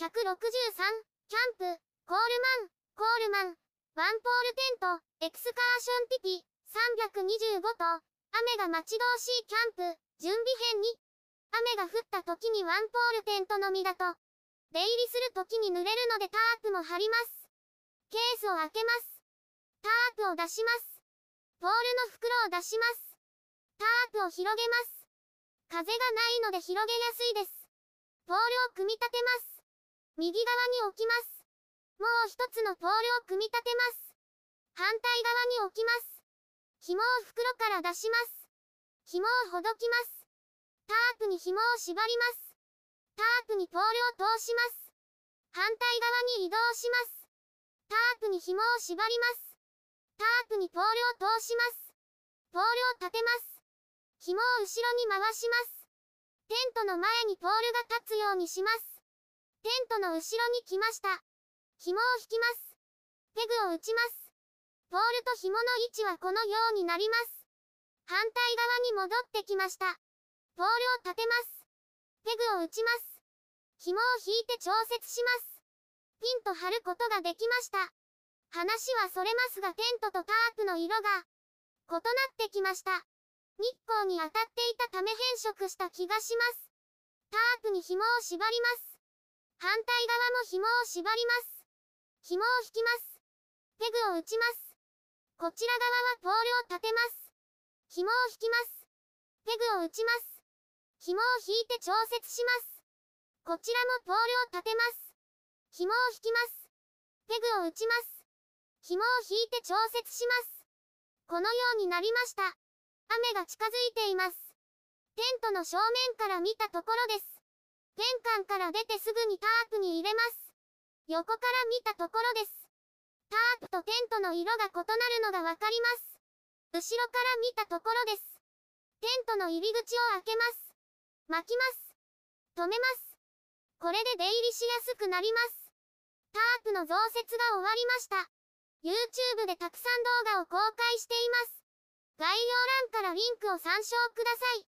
163、キャンプ、コールマン、コールマン、ワンポールテント、エクスカーションピピ、325と、雨が待ち遠しいキャンプ、準備編に、雨が降った時にワンポールテントのみだと、出入りする時に濡れるのでタープも張ります。ケースを開けます。タープを出します。ポールの袋を出します。タープを広げます。風がないので広げやすいです。ポールを組み立てます。右側に置きます。もう一つのポールを組み立てます。反対側に置きます。紐を袋から出します。紐をほどきます。タープに紐を縛ります。タープにポールを通します。反対側に移動します。タープに紐を縛ります。タープにポールを通します。ポールを立てます。紐を後ろに回します。テントの前にポールが立つようにします。テントの後ろに来ました。紐を引きます。ペグを打ちます。ポールと紐の位置はこのようになります。反対側に戻ってきました。ポールを立てます。ペグを打ちます。紐を引いて調節します。ピンと張ることができました。話はそれますがテントとタープの色が異なってきました。日光に当たっていたため変色した気がします。タープに紐を縛ります。反対側も紐を縛ります。紐を引きます。ペグを打ちます。こちら側はポールを立てます。紐を引きます。ペグを打ちます。紐を引いて調節します。こちらもポールを立てます。紐を引きます。ペグを打ちます。紐を引いて調節します。このようになりました。雨が近づいています。テントの正面から見たところです。玄関から出てすぐにタープに入れます。横から見たところです。タープとテントの色が異なるのがわかります。後ろから見たところです。テントの入り口を開けます。巻きます。止めます。これで出入りしやすくなります。タープの増設が終わりました。YouTube でたくさん動画を公開しています。概要欄からリンクを参照ください。